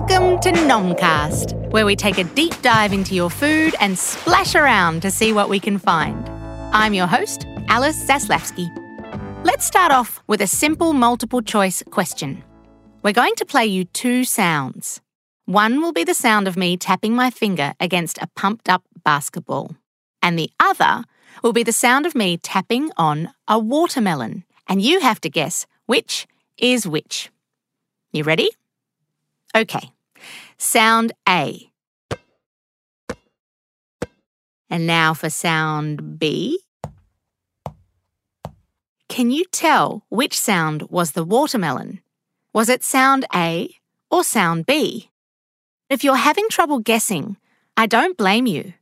Welcome to Nomcast, where we take a deep dive into your food and splash around to see what we can find. I'm your host, Alice Zaslavsky. Let's start off with a simple multiple choice question. We're going to play you two sounds. One will be the sound of me tapping my finger against a pumped up basketball, and the other will be the sound of me tapping on a watermelon, and you have to guess which is which. You ready? Okay. Sound A. And now for sound B. Can you tell which sound was the watermelon? Was it sound A or sound B? If you're having trouble guessing, I don't blame you.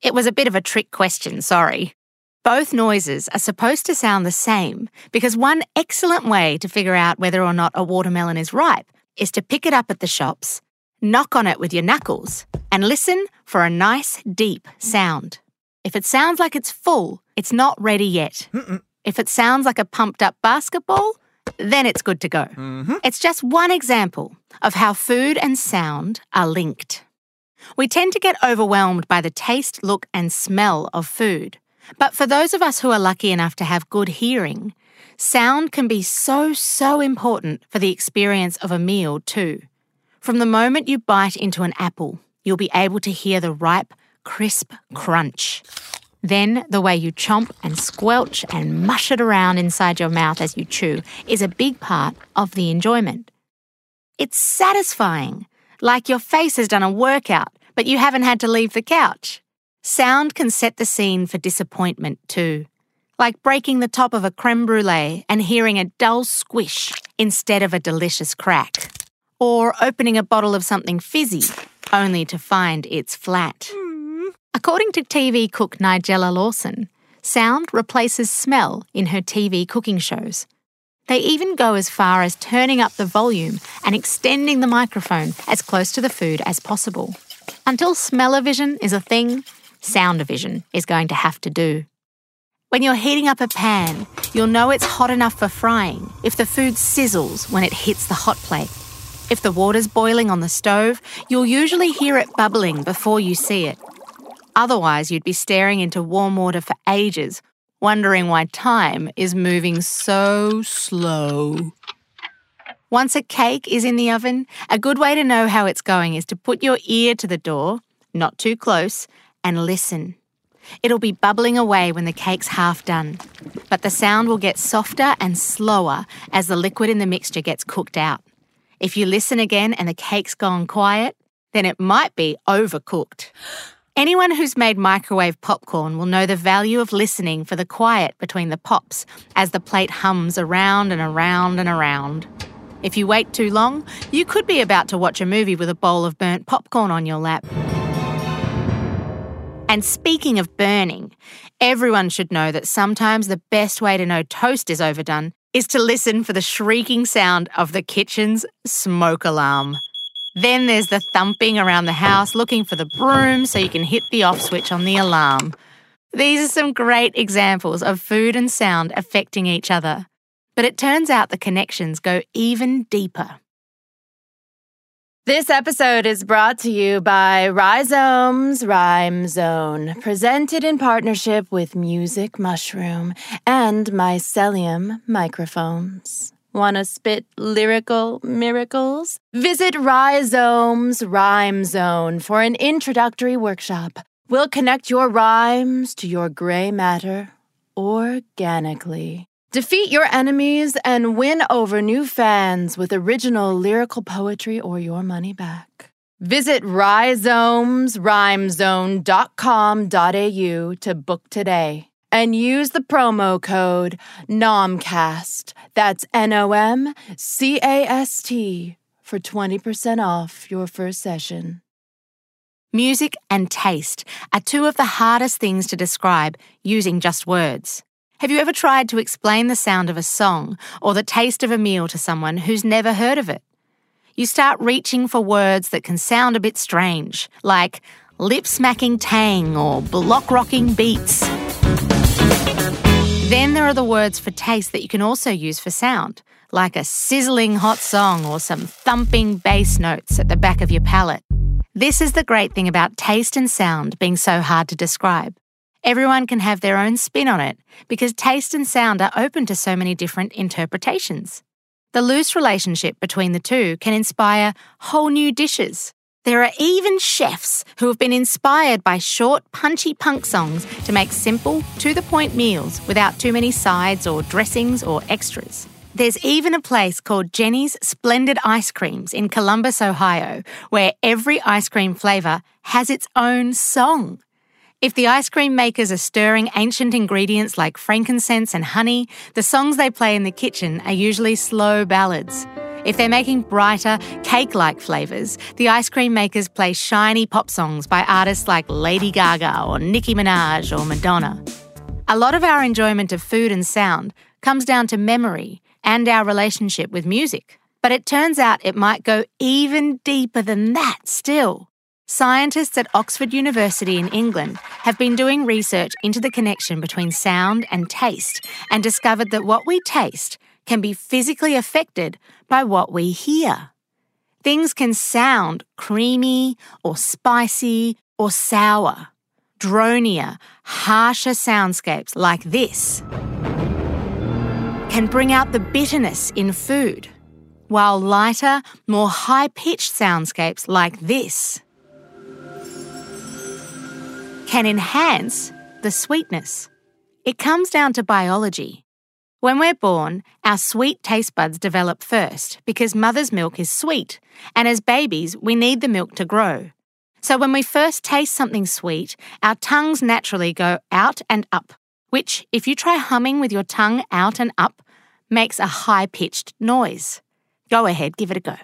It was a bit of a trick question, sorry. Both noises are supposed to sound the same because one excellent way to figure out whether or not a watermelon is ripe is to pick it up at the shops, knock on it with your knuckles, and listen for a nice deep sound. If it sounds like it's full, it's not ready yet. Mm-mm. If it sounds like a pumped up basketball, then it's good to go. Mm-hmm. It's just one example of how food and sound are linked. We tend to get overwhelmed by the taste, look, and smell of food. But for those of us who are lucky enough to have good hearing, sound can be so, so important for the experience of a meal too. From the moment you bite into an apple, you'll be able to hear the ripe, crisp crunch. Then the way you chomp and squelch and mush it around inside your mouth as you chew is a big part of the enjoyment. It's satisfying, like your face has done a workout, but you haven't had to leave the couch. Sound can set the scene for disappointment too, like breaking the top of a creme brulee and hearing a dull squish instead of a delicious crack, or opening a bottle of something fizzy only to find it's flat. Hmm. According to TV cook Nigella Lawson, sound replaces smell in her TV cooking shows. They even go as far as turning up the volume and extending the microphone as close to the food as possible. Until smell-o-vision is a thing, sound-o-vision is going to have to do. When you're heating up a pan, you'll know it's hot enough for frying if the food sizzles when it hits the hot plate. If the water's boiling on the stove, you'll usually hear it bubbling before you see it. Otherwise, you'd be staring into warm water for ages, wondering why time is moving so slow. Once a cake is in the oven, a good way to know how it's going is to put your ear to the door, not too close, and listen. It'll be bubbling away when the cake's half done, but the sound will get softer and slower as the liquid in the mixture gets cooked out. If you listen again and the cake's gone quiet, then it might be overcooked. Anyone who's made microwave popcorn will know the value of listening for the quiet between the pops as the plate hums around and around and around. If you wait too long, you could be about to watch a movie with a bowl of burnt popcorn on your lap. And speaking of burning, everyone should know that sometimes the best way to know toast is overdone is to listen for the shrieking sound of the kitchen's smoke alarm. Then there's the thumping around the house looking for the broom so you can hit the off switch on the alarm. These are some great examples of food and sound affecting each other. But it turns out the connections go even deeper. This episode is brought to you by Rhizomes Rhyme Zone, presented in partnership with Music Mushroom and Mycelium Microphones. Wanna spit lyrical miracles? Visit Rhizomes Rhyme Zone for an introductory workshop. We'll connect your rhymes to your gray matter organically. Defeat your enemies and win over new fans with original lyrical poetry or your money back. Visit rhizomesrhymezone.com.au to book today and use the promo code NOMCAST. That's N O M C A S T for 20% off your first session. Music and taste are two of the hardest things to describe using just words. Have you ever tried to explain the sound of a song or the taste of a meal to someone who's never heard of it? You start reaching for words that can sound a bit strange, like lip smacking tang or block rocking beats. Then there are the words for taste that you can also use for sound, like a sizzling hot song or some thumping bass notes at the back of your palate. This is the great thing about taste and sound being so hard to describe. Everyone can have their own spin on it because taste and sound are open to so many different interpretations. The loose relationship between the two can inspire whole new dishes. There are even chefs who have been inspired by short, punchy punk songs to make simple, to the point meals without too many sides or dressings or extras. There's even a place called Jeni's Splendid Ice Creams in Columbus, Ohio, where every ice cream flavour has its own song. If the ice cream makers are stirring ancient ingredients like frankincense and honey, the songs they play in the kitchen are usually slow ballads. If they're making brighter, cake like flavours, the ice cream makers play shiny pop songs by artists like Lady Gaga or Nicki Minaj or Madonna. A lot of our enjoyment of food and sound comes down to memory and our relationship with music. But it turns out it might go even deeper than that still. Scientists at Oxford University in England have been doing research into the connection between sound and taste and discovered that what we taste can be physically affected by what we hear. Things can sound creamy or spicy or sour. Dronier, harsher soundscapes like this can bring out the bitterness in food, while lighter, more high pitched soundscapes like this can enhance the sweetness. It comes down to biology. When we're born, our sweet taste buds develop first because mother's milk is sweet, and as babies, we need the milk to grow. So when we first taste something sweet, our tongues naturally go out and up which, if you try humming with your tongue out and up, makes a high pitched noise. Go ahead, give it a go.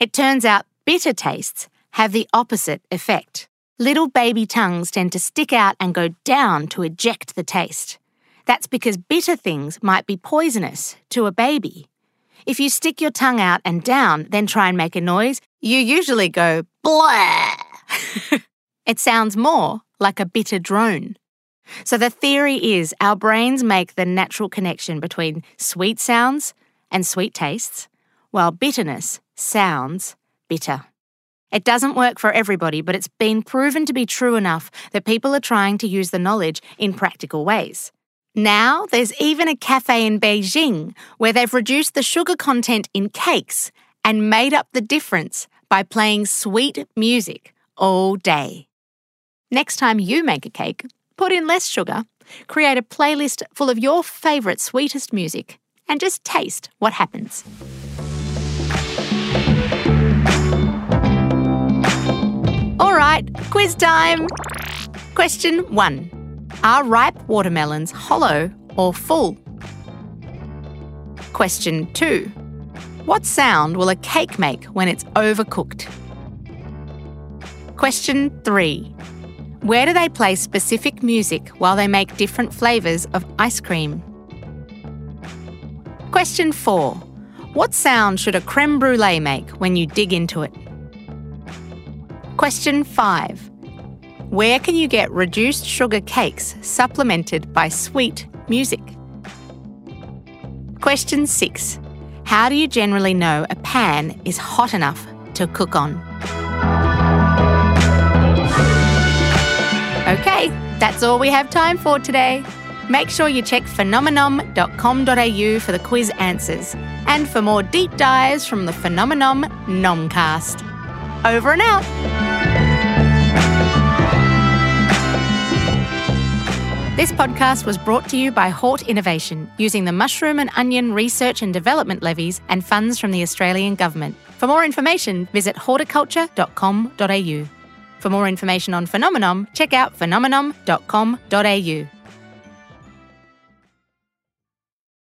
It turns out bitter tastes have the opposite effect. Little baby tongues tend to stick out and go down to eject the taste. That's because bitter things might be poisonous to a baby. If you stick your tongue out and down, then try and make a noise, you usually go blah. it sounds more like a bitter drone. So the theory is our brains make the natural connection between sweet sounds and sweet tastes, while bitterness sounds bitter. It doesn't work for everybody, but it's been proven to be true enough that people are trying to use the knowledge in practical ways. Now, there's even a cafe in Beijing where they've reduced the sugar content in cakes and made up the difference by playing sweet music all day. Next time you make a cake, put in less sugar, create a playlist full of your favourite sweetest music, and just taste what happens. Right, quiz time. Question one Are ripe watermelons hollow or full? Question two What sound will a cake make when it's overcooked? Question three where do they play specific music while they make different flavours of ice cream? Question 4. What sound should a creme brulee make when you dig into it? Question 5. Where can you get reduced sugar cakes supplemented by sweet music? Question 6. How do you generally know a pan is hot enough to cook on? Okay, that's all we have time for today. Make sure you check phenomenom.com.au for the quiz answers and for more deep dives from the Phenomenom Nomcast. Over and out. This podcast was brought to you by Hort Innovation using the mushroom and onion research and development levies and funds from the Australian Government. For more information, visit horticulture.com.au. For more information on Phenomenom, check out phenomenom.com.au.